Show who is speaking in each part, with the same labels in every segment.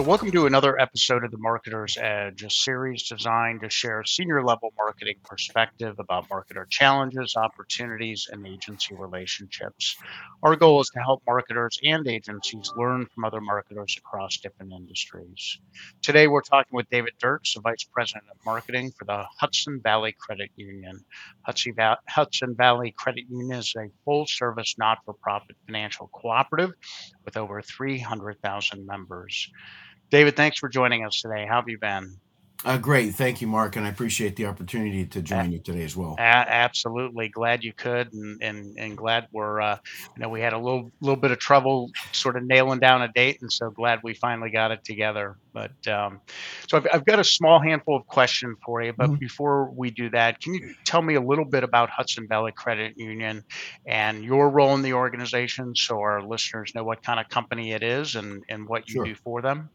Speaker 1: So, welcome to another episode of the Marketer's Edge, a series designed to share senior level marketing perspective about marketer challenges, opportunities, and agency relationships. Our goal is to help marketers and agencies learn from other marketers across different industries. Today, we're talking with David Dirks, the Vice President of Marketing for the Hudson Valley Credit Union. Hudson Valley Credit Union is a full service, not for profit financial cooperative with over 300,000 members. David, thanks for joining us today. How have you been?
Speaker 2: Uh, great, thank you, Mark, and I appreciate the opportunity to join you today as well.
Speaker 1: Absolutely, glad you could, and and, and glad we're, uh, you know, we had a little little bit of trouble sort of nailing down a date, and so glad we finally got it together. But um, so I've, I've got a small handful of questions for you, but mm-hmm. before we do that, can you tell me a little bit about Hudson Valley Credit Union and your role in the organization, so our listeners know what kind of company it is and and what you sure. do for them?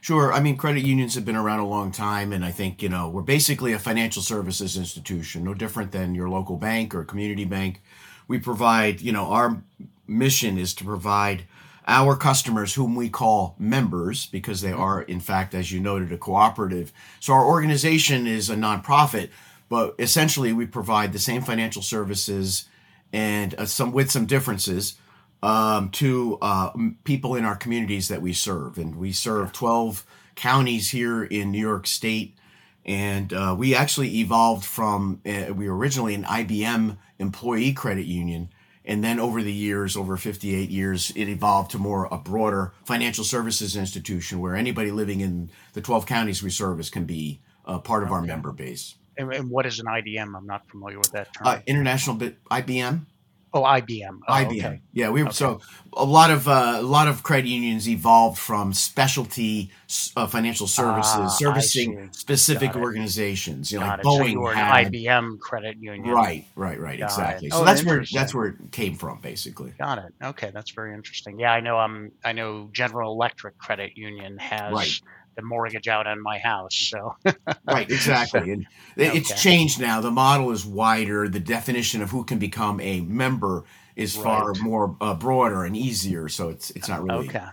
Speaker 2: Sure. I mean, credit unions have been around a long time, and I think, you know, we're basically a financial services institution, no different than your local bank or community bank. We provide, you know, our mission is to provide our customers, whom we call members, because they are, in fact, as you noted, a cooperative. So our organization is a nonprofit, but essentially we provide the same financial services and uh, some with some differences um, to uh, people in our communities that we serve. And we serve 12 counties here in New York State. And uh, we actually evolved from, uh, we were originally an IBM employee credit union. And then over the years, over 58 years, it evolved to more a broader financial services institution where anybody living in the 12 counties we service can be part of okay. our member base.
Speaker 1: And, and, what is an IDM? I'm not familiar with that term.
Speaker 2: Uh, international IBM.
Speaker 1: Oh, IBM. Oh,
Speaker 2: IBM. Okay. Yeah, we okay. so a lot of uh, a lot of credit unions evolved from specialty uh, financial services uh, servicing specific organizations. You know, like it. Boeing
Speaker 1: so
Speaker 2: had
Speaker 1: an IBM credit union.
Speaker 2: Right, right, right. Got exactly. It. So oh, that's where that's where it came from, basically.
Speaker 1: Got it. Okay, that's very interesting. Yeah, I know. Um, I know General Electric Credit Union has. Right the mortgage out on my house. So
Speaker 2: right, exactly. And okay. it's changed now. The model is wider. The definition of who can become a member is right. far more uh, broader and easier. So it's it's not really
Speaker 1: okay.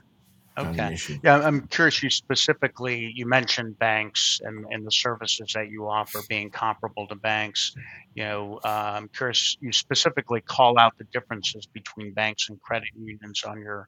Speaker 1: Okay. Yeah, I'm curious. You specifically you mentioned banks and, and the services that you offer being comparable to banks. You know, uh, I'm curious. You specifically call out the differences between banks and credit unions on your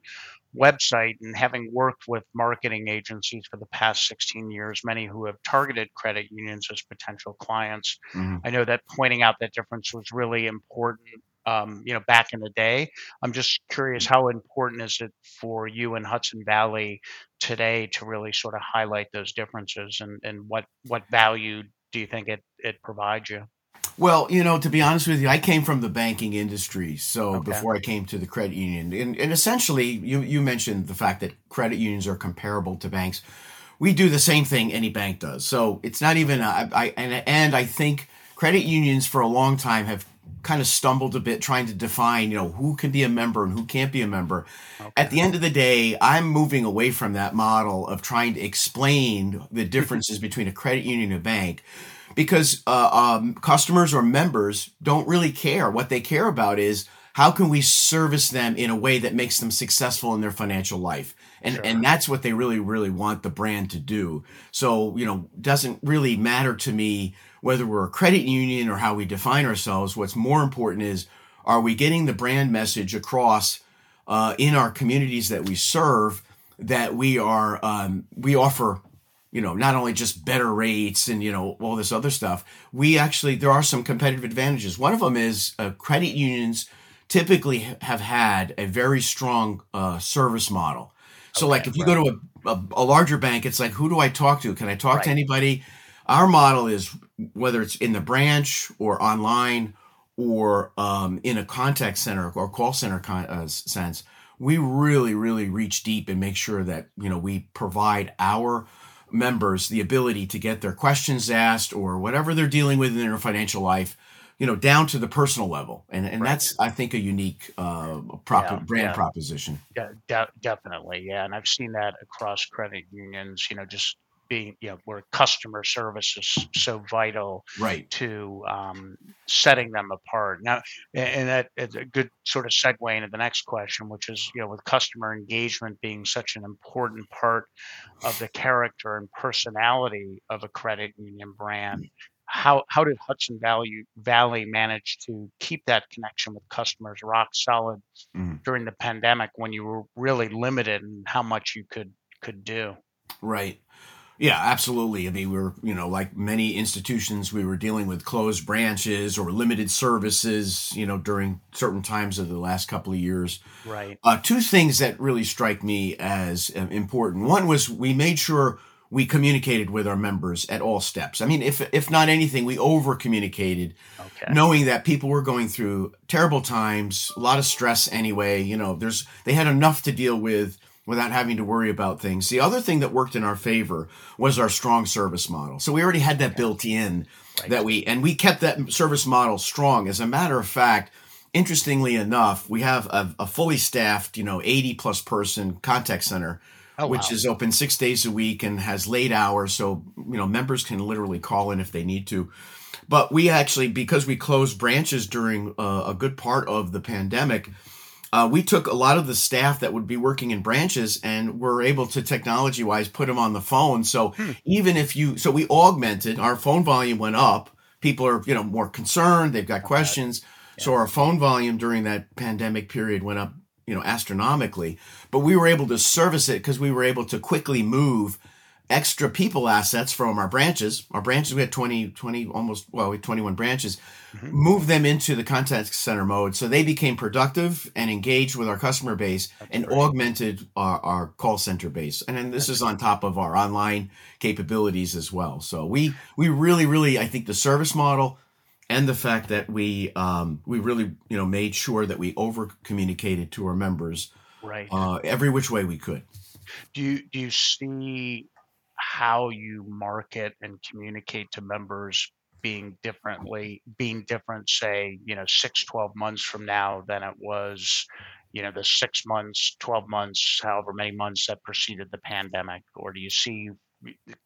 Speaker 1: website. And having worked with marketing agencies for the past 16 years, many who have targeted credit unions as potential clients, mm-hmm. I know that pointing out that difference was really important um, you know, back in the day. I'm just curious, how important is it for you in Hudson Valley today to really sort of highlight those differences, and and what what value do you think it it provides you?
Speaker 2: Well, you know, to be honest with you, I came from the banking industry. So okay. before I came to the credit union, and, and essentially, you you mentioned the fact that credit unions are comparable to banks. We do the same thing any bank does. So it's not even. I, I and and I think credit unions for a long time have kind of stumbled a bit trying to define, you know, who can be a member and who can't be a member. Okay. At the end of the day, I'm moving away from that model of trying to explain the differences between a credit union and a bank because uh, um, customers or members don't really care. What they care about is how can we service them in a way that makes them successful in their financial life and sure. and that's what they really really want the brand to do so you know doesn't really matter to me whether we're a credit union or how we define ourselves what's more important is are we getting the brand message across uh, in our communities that we serve that we are um, we offer you know not only just better rates and you know all this other stuff we actually there are some competitive advantages one of them is uh, credit unions typically have had a very strong uh, service model so okay, like if you right. go to a, a, a, larger bank, it's like, who do I talk to? Can I talk right. to anybody? Our model is whether it's in the branch or online or um, in a contact center or call center con- uh, sense, we really, really reach deep and make sure that you know we provide our members the ability to get their questions asked or whatever they're dealing with in their financial life you know, down to the personal level, and and right. that's I think a unique uh, prop- yeah, brand yeah. proposition.
Speaker 1: Yeah, de- definitely, yeah, and I've seen that across credit unions. You know, just being you know where customer service is so vital
Speaker 2: right
Speaker 1: to um, setting them apart now and that is a good sort of segue into the next question which is you know with customer engagement being such an important part of the character and personality of a credit union brand how how did Hudson Valley Valley manage to keep that connection with customers rock solid mm. during the pandemic when you were really limited in how much you could could do?
Speaker 2: Right. Yeah, absolutely. I mean, we were, you know, like many institutions, we were dealing with closed branches or limited services, you know, during certain times of the last couple of years.
Speaker 1: Right.
Speaker 2: Uh, two things that really strike me as uh, important. One was we made sure we communicated with our members at all steps. I mean, if if not anything, we over communicated, okay. knowing that people were going through terrible times, a lot of stress anyway. You know, there's they had enough to deal with without having to worry about things. The other thing that worked in our favor was our strong service model. So we already had that built in right. that we and we kept that service model strong. As a matter of fact, interestingly enough, we have a, a fully staffed, you know, 80 plus person contact center oh, which wow. is open six days a week and has late hours. So, you know, members can literally call in if they need to. But we actually, because we closed branches during uh, a good part of the pandemic, uh, we took a lot of the staff that would be working in branches and were able to technology wise put them on the phone. So hmm. even if you, so we augmented our phone volume went up. People are, you know, more concerned. They've got questions. Yeah. So our phone volume during that pandemic period went up you know astronomically but we were able to service it because we were able to quickly move extra people assets from our branches. Our branches we had 20 20 almost well we had 21 branches mm-hmm. move them into the contact center mode. So they became productive and engaged with our customer base That's and great. augmented our, our, call center base. And then this That's is on top of our online capabilities as well. So we we really really i think the service model and the fact that we um, we really you know made sure that we over communicated to our members
Speaker 1: right.
Speaker 2: uh, every which way we could.
Speaker 1: Do you do you see how you market and communicate to members being differently being different say you know six 12 months from now than it was you know the six months 12 months however many months that preceded the pandemic or do you see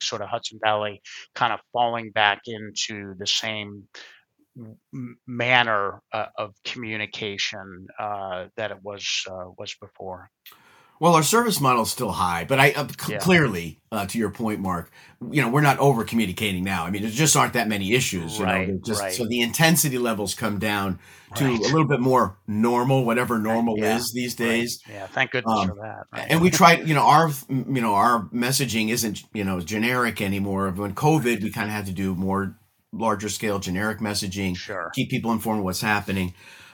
Speaker 1: sort of hudson valley kind of falling back into the same manner uh, of communication uh, that it was uh, was before.
Speaker 2: Well, our service model is still high, but I uh, c- yeah. clearly, uh, to your point, Mark, you know, we're not over communicating now. I mean, there just aren't that many issues, you
Speaker 1: right,
Speaker 2: know, just,
Speaker 1: right.
Speaker 2: so the intensity levels come down to right. a little bit more normal, whatever normal yeah. is these days.
Speaker 1: Yeah, thank goodness um, for that.
Speaker 2: And we tried, you know, our you know our messaging isn't you know generic anymore. When COVID, we kind of had to do more larger scale generic messaging,
Speaker 1: sure.
Speaker 2: keep people informed what's happening.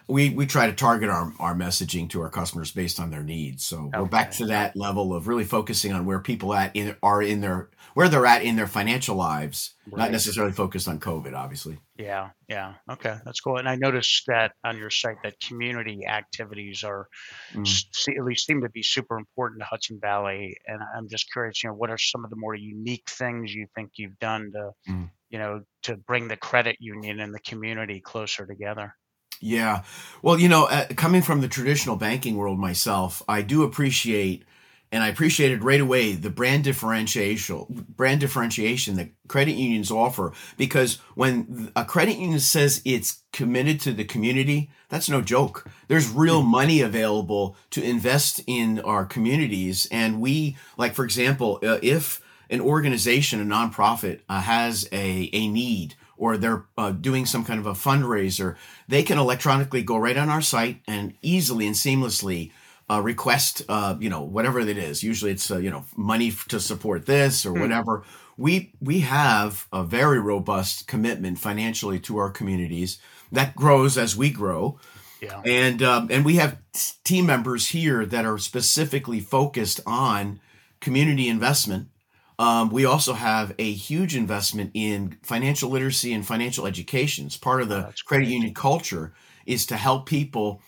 Speaker 2: We, we try to target our, our messaging to our customers based on their needs. So okay. we're back to that level of really focusing on where people at in, are in their where they're at in their financial lives, right. not necessarily focused on COVID, obviously.
Speaker 1: Yeah, yeah, okay, that's cool. And I noticed that on your site that community activities are mm. at least seem to be super important to Hudson Valley. And I'm just curious, you know, what are some of the more unique things you think you've done to mm you know, to bring the credit union and the community closer together.
Speaker 2: Yeah. Well, you know, uh, coming from the traditional banking world myself, I do appreciate and I appreciated right away the brand differentiation brand differentiation that credit unions offer because when a credit union says it's committed to the community, that's no joke. There's real hmm. money available to invest in our communities and we like for example, uh, if an organization, a nonprofit, uh, has a, a need or they're uh, doing some kind of a fundraiser, they can electronically go right on our site and easily and seamlessly uh, request, uh, you know, whatever it is. Usually it's, uh, you know, money to support this or mm. whatever. We, we have a very robust commitment financially to our communities that grows as we grow.
Speaker 1: Yeah.
Speaker 2: And, um, and we have team members here that are specifically focused on community investment um, we also have a huge investment in financial literacy and financial education. It's part of the credit great. union culture is to help people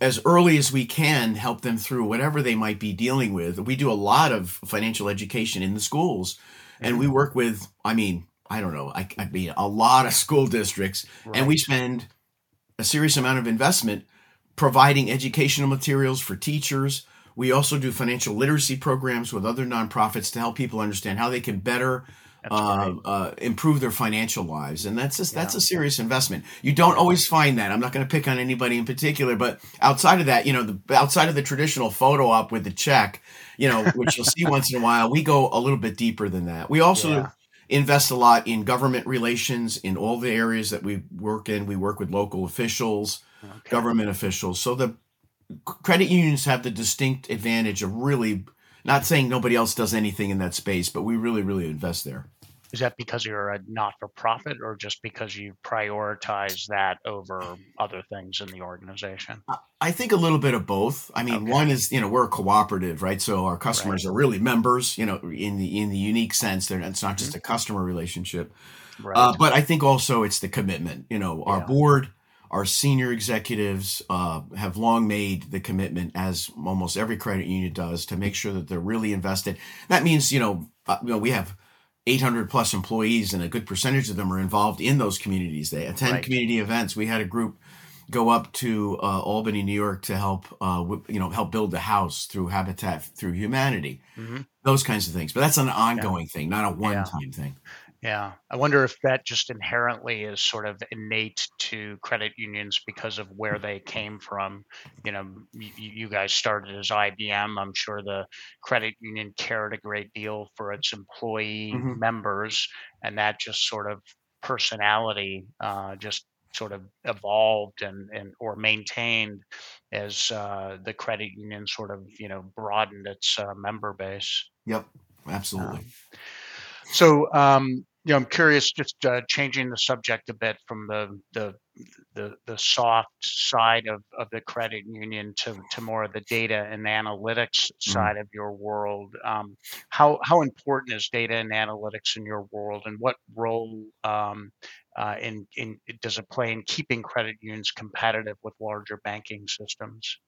Speaker 2: as early as we can help them through whatever they might be dealing with. We do a lot of financial education in the schools, and we mm-hmm. work with, I mean, I don't know, I, I mean, a lot of school districts, right. and we spend a serious amount of investment providing educational materials for teachers, We also do financial literacy programs with other nonprofits to help people understand how they can better uh, uh, improve their financial lives, and that's a, yeah. that's a serious investment. You don't always find that. I'm not going to pick on anybody in particular, but outside of that, you know, the, outside of the traditional photo op with the check, you know, which you'll see once in a while, we go a little bit deeper than that. We also yeah. invest a lot in government relations in all the areas that we work in. We work with local officials, okay. government officials. So the credit unions have the distinct advantage of really not saying nobody else does anything in that space, but we really, really invest there.
Speaker 1: Is that because you're a not for profit or just because you prioritize that over other things in the organization?
Speaker 2: I think a little bit of both. I mean, okay. one is, you know, we're a cooperative, right? So our customers right. are really members, you know, in the in the unique sense that it's not just mm-hmm. a customer relationship. Right. Uh, but I think also it's the commitment. You know, our yeah. board, our senior executives uh, have long made the commitment, as almost every credit union does, to make sure that they're really invested. That means, you know, uh, you know, we have 800 plus employees, and a good percentage of them are involved in those communities. They attend right. community events. We had a group go up to uh, Albany, New York, to help uh, w- you know help build the house through Habitat through Humanity. Mm-hmm. Those kinds of things. But that's an ongoing yeah. thing, not a one time yeah. thing.
Speaker 1: Yeah. I wonder if that just inherently is sort of innate to credit unions because of where they came from. You know, you, you guys started as IBM. I'm sure the credit union cared a great deal for its employee mm-hmm. members, and that just sort of personality uh, just sort of evolved and, and or maintained as uh, the credit union sort of you know broadened its uh, member base.
Speaker 2: Yep, absolutely.
Speaker 1: Um, so um, you know, I'm curious, just uh, changing the subject a bit from the the the, the soft side of, of the credit union to, to more of the data and analytics mm-hmm. side mm. of your world. Um, how how important is data and analytics in your world, and what role um, uh, in in does it play in keeping credit unions competitive with larger banking systems?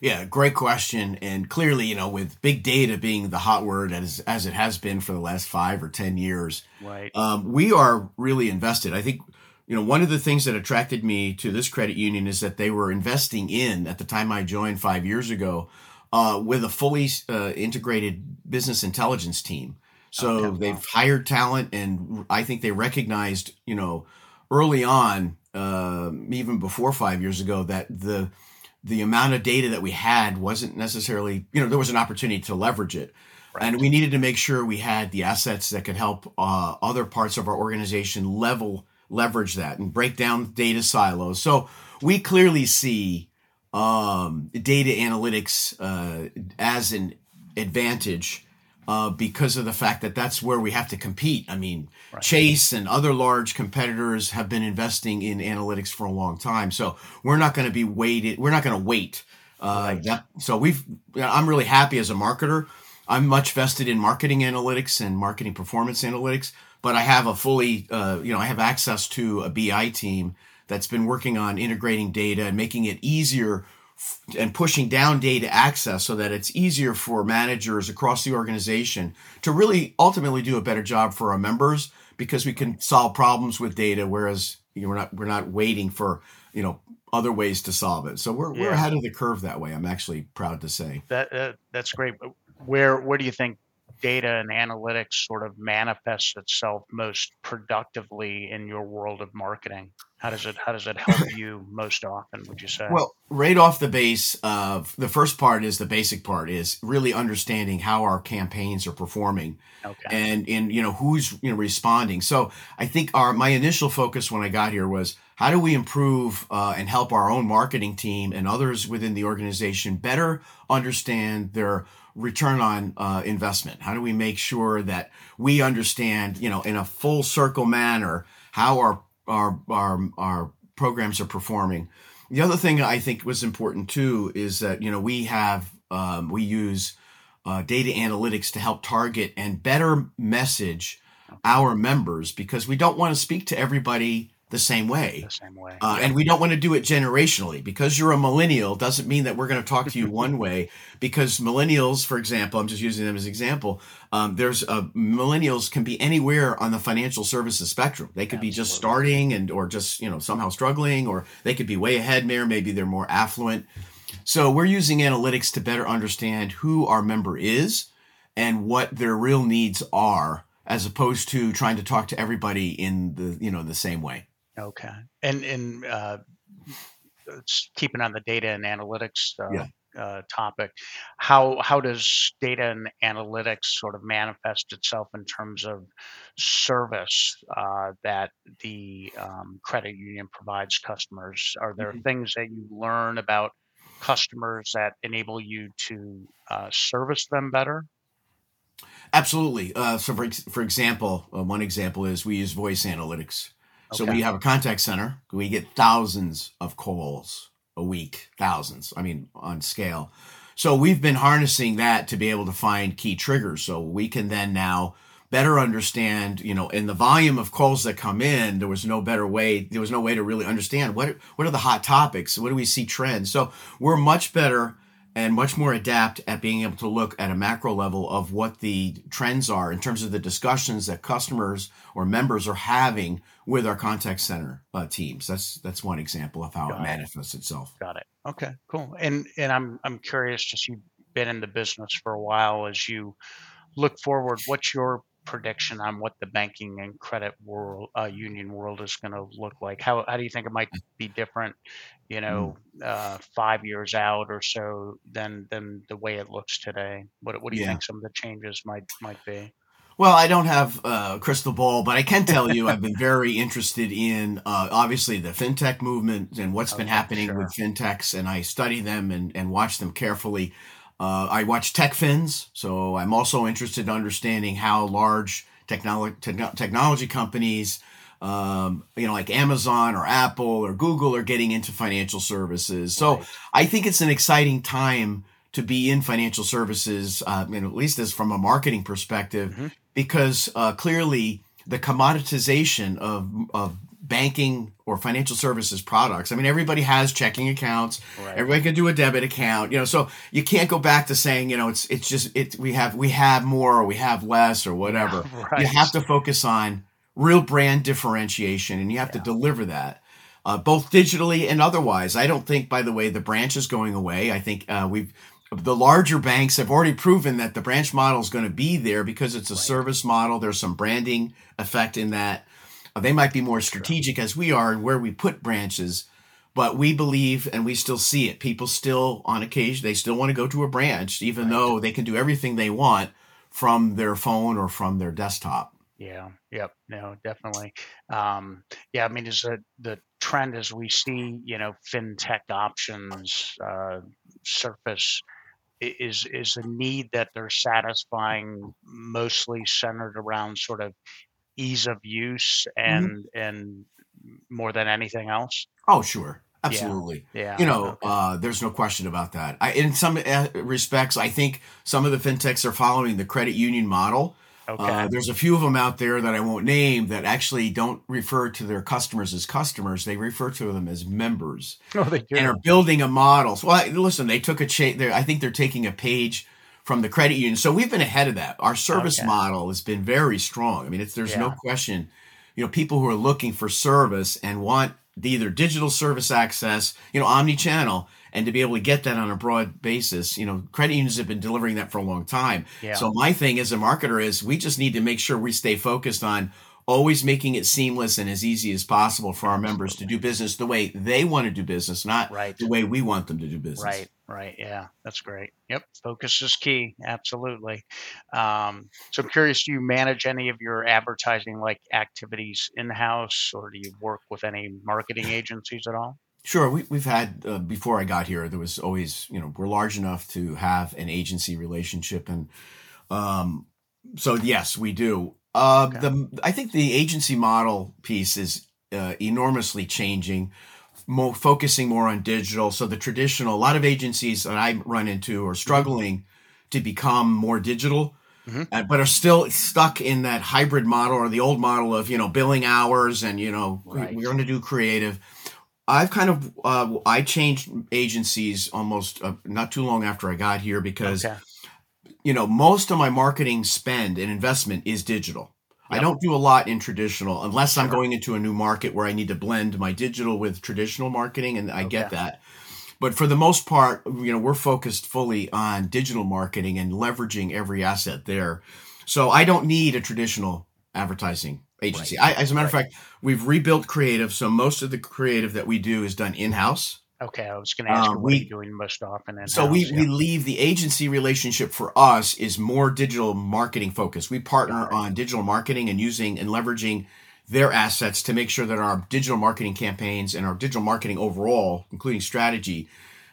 Speaker 2: Yeah, great question. And clearly, you know, with big data being the hot word as as it has been for the last five or ten years,
Speaker 1: right?
Speaker 2: Um, we are really invested. I think, you know, one of the things that attracted me to this credit union is that they were investing in at the time I joined five years ago uh, with a fully uh, integrated business intelligence team. So okay. they've hired talent, and I think they recognized, you know, early on, uh, even before five years ago, that the the amount of data that we had wasn't necessarily, you know, there was an opportunity to leverage it. Right. And we needed to make sure we had the assets that could help uh, other parts of our organization level leverage that and break down data silos. So we clearly see um, data analytics uh, as an advantage uh, because of the fact that that's where we have to compete. I mean, right. Chase and other large competitors have been investing in analytics for a long time, so we're not going to be waited. We're not going to wait. Uh, right. that, so we've. I'm really happy as a marketer. I'm much vested in marketing analytics and marketing performance analytics, but I have a fully, uh, you know, I have access to a BI team that's been working on integrating data and making it easier and pushing down data access so that it's easier for managers across the organization to really ultimately do a better job for our members because we can solve problems with data whereas you know, we're not we're not waiting for you know other ways to solve it. So we're, yeah. we're ahead of the curve that way i'm actually proud to say.
Speaker 1: That uh, that's great. Where where do you think data and analytics sort of manifests itself most productively in your world of marketing? How does it how does it help you most often? Would you say?
Speaker 2: Well, right off the base of the first part is the basic part is really understanding how our campaigns are performing, okay. and and you know who's you know responding. So I think our my initial focus when I got here was how do we improve uh, and help our own marketing team and others within the organization better understand their return on uh, investment? How do we make sure that we understand, you know, in a full circle manner how our our our our programs are performing? The other thing I think was important too is that you know we have um, we use uh, data analytics to help target and better message our members because we don't want to speak to everybody the same way.
Speaker 1: The same way.
Speaker 2: Uh, and we don't want to do it generationally because you're a millennial doesn't mean that we're going to talk to you one way. Because millennials, for example, I'm just using them as an example. Um, there's uh, millennials can be anywhere on the financial services spectrum. They could Absolutely. be just starting and or just you know somehow struggling, or they could be way ahead there. Maybe they're more affluent. So we're using analytics to better understand who our member is and what their real needs are, as opposed to trying to talk to everybody in the you know the same way.
Speaker 1: Okay, and and uh, keeping on the data and analytics uh, yeah uh, topic. How how does data and analytics sort of manifest itself in terms of service uh, that the um, credit union provides customers? Are there mm-hmm. things that you learn about customers that enable you to uh, service them better?
Speaker 2: Absolutely. Uh, so, for for example, uh, one example is we use voice analytics. So okay. we have a contact center. We get thousands of calls a week, thousands, I mean, on scale. So we've been harnessing that to be able to find key triggers. So we can then now better understand, you know, in the volume of calls that come in, there was no better way, there was no way to really understand what what are the hot topics? What do we see trends? So we're much better and much more adept at being able to look at a macro level of what the trends are in terms of the discussions that customers or members are having with our contact center uh, teams. That's that's one example of how Got it manifests itself.
Speaker 1: Got it. Okay, cool. And and I'm I'm curious, just you've been in the business for a while, as you look forward, what's your prediction on what the banking and credit world uh, union world is going to look like how, how do you think it might be different you know uh, five years out or so than than the way it looks today what, what do you yeah. think some of the changes might might be
Speaker 2: well, I don't have a crystal ball, but I can tell you I've been very interested in uh, obviously the fintech movement and what's okay, been happening sure. with fintechs, and I study them and, and watch them carefully. Uh, I watch TechFins, so I'm also interested in understanding how large technology technology companies, um, you know, like Amazon or Apple or Google, are getting into financial services. So right. I think it's an exciting time to be in financial services, uh, and at least as from a marketing perspective, mm-hmm. because uh, clearly the commoditization of of banking or financial services products. I mean, everybody has checking accounts. Right. Everybody can do a debit account. You know, so you can't go back to saying, you know, it's it's just it we have we have more or we have less or whatever. Right. You have to focus on real brand differentiation, and you have yeah. to deliver that. Uh, both digitally and otherwise. I don't think, by the way, the branch is going away. I think uh, we've the larger banks have already proven that the branch model is going to be there because it's a right. service model. There's some branding effect in that. Uh, they might be more strategic as we are in where we put branches, but we believe and we still see it. People still, on occasion, they still want to go to a branch, even right. though they can do everything they want from their phone or from their desktop.
Speaker 1: Yeah. Yep. No, definitely. Um, yeah. I mean, is the the trend as we see, you know, fintech options uh, surface is is the need that they're satisfying mostly centered around sort of ease of use mm-hmm. and mm-hmm. and more than anything else?
Speaker 2: Oh, sure. Absolutely. Yeah. yeah. You know, okay. uh, there's no question about that. I, in some uh, respects, I think some of the fintechs are following the credit union model. Okay. Uh, there's a few of them out there that I won't name that actually don't refer to their customers as customers. They refer to them as members.
Speaker 1: Oh, they do.
Speaker 2: And are building a model. So, well, listen, they took a change. I think they're taking a page from the credit union. So we've been ahead of that. Our oh, service okay. model has been very strong. I mean, it's, there's yeah. no question. You know, people who are looking for service and want the either digital service access, you know, omni-channel, and to be able to get that on a broad basis, you know, credit unions have been delivering that for a long time. Yeah. So my thing as a marketer is we just need to make sure we stay focused on always making it seamless and as easy as possible for our members to do business the way they want to do business, not right. the way we want them to do business.
Speaker 1: Right, right. Yeah, that's great. Yep, focus is key. Absolutely. Um, so I'm curious, do you manage any of your advertising like activities in house, or do you work with any marketing agencies at all?
Speaker 2: Sure, we, we've had uh, before I got here. There was always, you know, we're large enough to have an agency relationship, and um, so yes, we do. Uh, okay. The I think the agency model piece is uh, enormously changing, more focusing more on digital. So the traditional, a lot of agencies that I run into are struggling mm-hmm. to become more digital, mm-hmm. uh, but are still stuck in that hybrid model or the old model of you know billing hours and you know right. we're going to do creative. I've kind of uh, I changed agencies almost uh, not too long after I got here because. Okay you know, most of my marketing spend and investment is digital. Yep. I don't do a lot in traditional unless I'm going into a new market where I need to blend my digital with traditional marketing, and I okay. get that. but for the most part, you know, we're focused fully on digital marketing and leveraging every asset there. So I don't need a traditional advertising agency. Right. I, as a matter right. of fact, we've rebuilt creative. So most of the creative that we do is done in house.
Speaker 1: Okay, I was going to ask um, what we, doing most often.
Speaker 2: So we, yeah. we leave the agency relationship for us is more digital marketing focused. We partner right. on digital marketing and using and leveraging their assets to make sure that our digital marketing campaigns and our digital marketing overall, including strategy,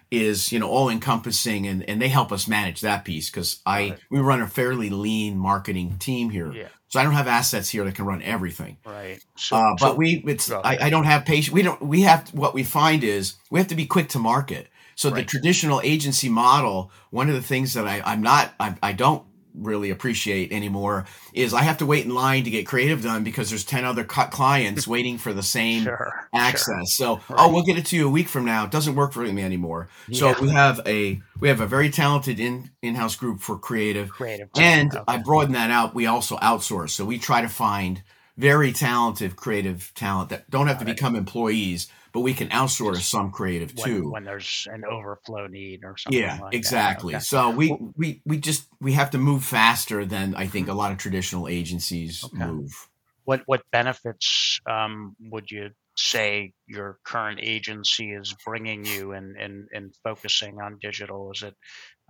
Speaker 2: is you know all encompassing and, and they help us manage that piece because I right. we run a fairly lean marketing team here. Yeah. So I don't have assets here that can run everything.
Speaker 1: Right.
Speaker 2: So, uh, but so, we it's I, I, don't have patience. We don't we have what we find is we have to be quick to market. So right. the traditional agency model, one of the things that I, I'm not I, I don't really appreciate anymore is I have to wait in line to get creative done because there's 10 other clients waiting for the same sure, access. Sure. So, oh, right. oh, we'll get it to you a week from now. It doesn't work for me anymore. Yeah. So we have a we have a very talented in in-house group for creative.
Speaker 1: Creative.
Speaker 2: And okay. I broaden that out. We also outsource. So we try to find very talented creative talent that don't have to become employees but we can outsource some creative
Speaker 1: when,
Speaker 2: too
Speaker 1: when there's an overflow need or something. Like that.
Speaker 2: Yeah,
Speaker 1: like
Speaker 2: exactly. Okay. So we we we just we have to move faster than I think a lot of traditional agencies okay. move.
Speaker 1: What what benefits um, would you say your current agency is bringing you and in, in, in, focusing on digital? Is it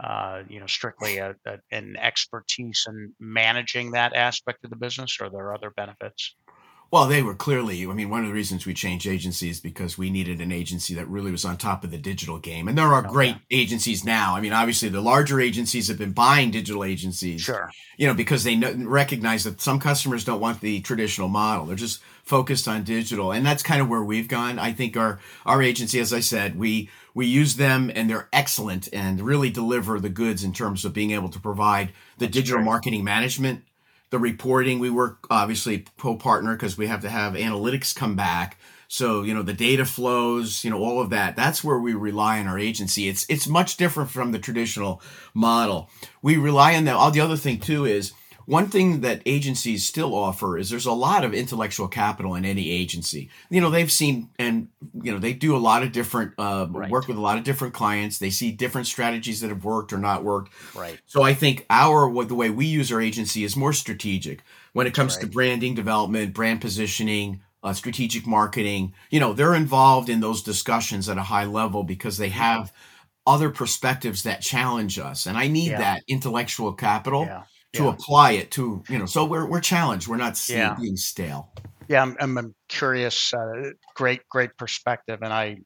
Speaker 1: uh, you know strictly a, a, an expertise in managing that aspect of the business, or are there other benefits?
Speaker 2: Well, they were clearly, I mean, one of the reasons we changed agencies because we needed an agency that really was on top of the digital game. And there are okay. great agencies now. I mean, obviously the larger agencies have been buying digital agencies.
Speaker 1: Sure.
Speaker 2: You know, because they know, recognize that some customers don't want the traditional model. They're just focused on digital. And that's kind of where we've gone. I think our, our agency, as I said, we, we use them and they're excellent and really deliver the goods in terms of being able to provide the that's digital great. marketing management the reporting. We work obviously co-partner because we have to have analytics come back. So, you know, the data flows, you know, all of that. That's where we rely on our agency. It's it's much different from the traditional model. We rely on that. All the other thing too is one thing that agencies still offer is there's a lot of intellectual capital in any agency. You know, they've seen and you know they do a lot of different uh, right. work with a lot of different clients. They see different strategies that have worked or not worked.
Speaker 1: Right.
Speaker 2: So I think our what the way we use our agency is more strategic when it comes right. to branding development, brand positioning, uh, strategic marketing. You know, they're involved in those discussions at a high level because they have other perspectives that challenge us, and I need yeah. that intellectual capital. Yeah to yeah. apply it to you know so we're we're challenged we're not yeah. being stale
Speaker 1: yeah i'm, I'm curious uh, great great perspective and i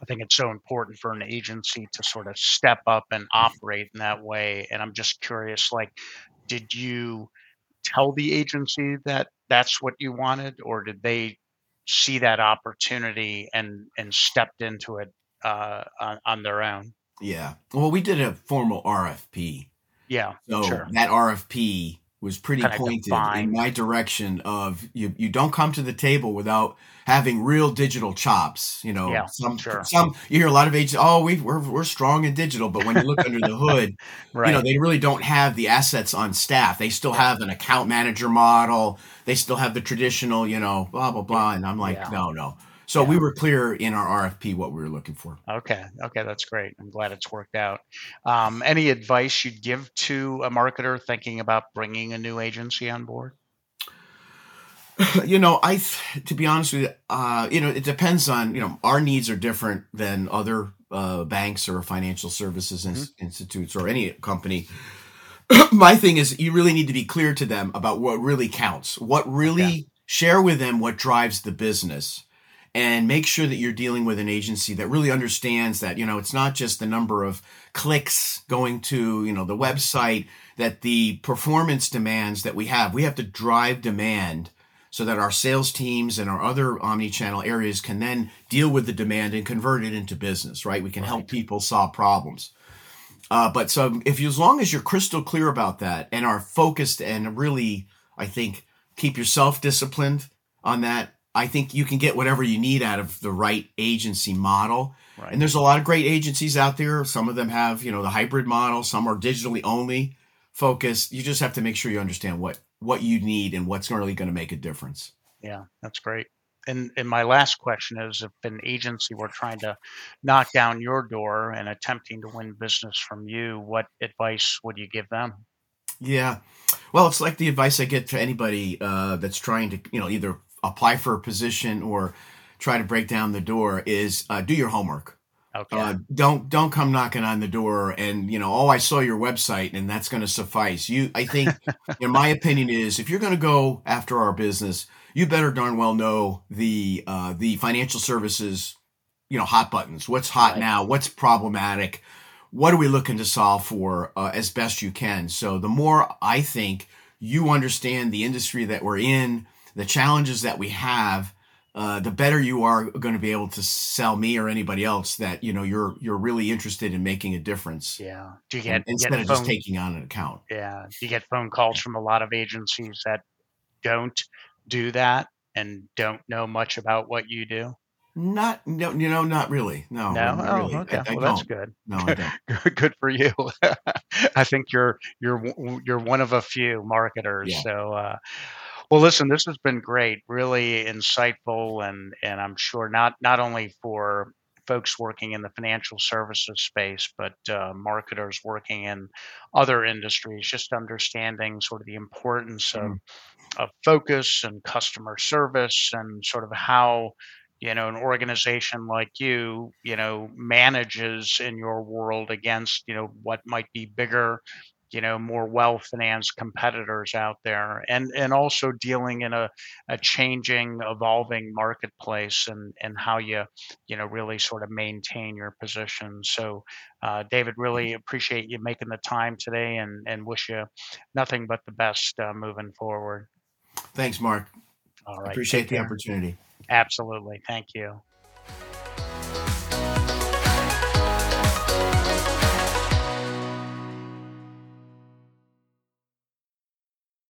Speaker 1: i think it's so important for an agency to sort of step up and operate in that way and i'm just curious like did you tell the agency that that's what you wanted or did they see that opportunity and and stepped into it uh, on, on their own
Speaker 2: yeah well we did a formal rfp
Speaker 1: yeah.
Speaker 2: So sure. that RFP was pretty kind pointed in my direction of you you don't come to the table without having real digital chops you know
Speaker 1: yeah,
Speaker 2: some
Speaker 1: sure.
Speaker 2: some you hear a lot of agents oh we we're, we're strong in digital but when you look under the hood right. you know they really don't have the assets on staff they still have an account manager model they still have the traditional you know blah blah blah and i'm like yeah. no no so yeah. we were clear in our RFP what we were looking for.
Speaker 1: Okay. Okay. That's great. I'm glad it's worked out. Um, any advice you'd give to a marketer thinking about bringing a new agency on board?
Speaker 2: You know, I, to be honest with you, uh, you know, it depends on, you know, our needs are different than other uh, banks or financial services mm-hmm. institutes or any company. My thing is, you really need to be clear to them about what really counts, what really okay. share with them what drives the business and make sure that you're dealing with an agency that really understands that you know it's not just the number of clicks going to you know the website that the performance demands that we have. We have to drive demand so that our sales teams and our other omni-channel areas can then deal with the demand and convert it into business right? We can right. help people solve problems. Uh, but so if you as long as you're crystal clear about that and are focused and really i think keep yourself disciplined on that I think you can get whatever you need out of the right agency model. Right. And there's a lot of great agencies out there. Some of them have, you know, the hybrid model, some are digitally only focused. You just have to make sure you understand what what you need and what's really going to make a difference.
Speaker 1: Yeah, that's great. and and my last question is: If an agency were trying to knock down your door and attempting to win business from you, what advice would you give them?
Speaker 2: Yeah, well, it's like the advice I get to anybody uh, that's trying to, you know, either apply for a position or try to break down the door is uh, do your homework. Okay. Uh, don't don't come knocking on the door and you know oh I saw your website and that's going to suffice you I think in my opinion is if you're going to go after our business you better darn well know the uh, the financial services you know hot buttons what's hot right. now what's problematic what are we looking to solve for uh, as best you can so the more I think you understand the industry that we're in the challenges that we have uh, the better you are going to be able to sell me or anybody else that you know you're you're really interested in making a difference.
Speaker 1: Yeah.
Speaker 2: Do you get instead get of phone, just taking on an account?
Speaker 1: Yeah. Do you get phone calls from a lot of agencies that don't do that and don't know much about what you do?
Speaker 2: Not no, you know, not really. No,
Speaker 1: no. Oh,
Speaker 2: really.
Speaker 1: okay. I, I well, that's good.
Speaker 2: No, I don't.
Speaker 1: good for you. I think you're you're you're one of a few marketers. Yeah. So. Uh, well, listen, this has been great, really insightful, and and I'm sure not not only for folks working in the financial services space, but uh, marketers working in other industries, just understanding sort of the importance of, mm. of focus and customer service and sort of how you know an organization like you you know manages in your world against you know what might be bigger you know more well financed competitors out there and and also dealing in a, a changing evolving marketplace and and how you you know really sort of maintain your position. So uh, david really appreciate you making the time today and and wish you nothing but the best uh, moving forward.
Speaker 2: Thanks mark.
Speaker 1: All right.
Speaker 2: Appreciate the opportunity.
Speaker 1: Absolutely. Thank you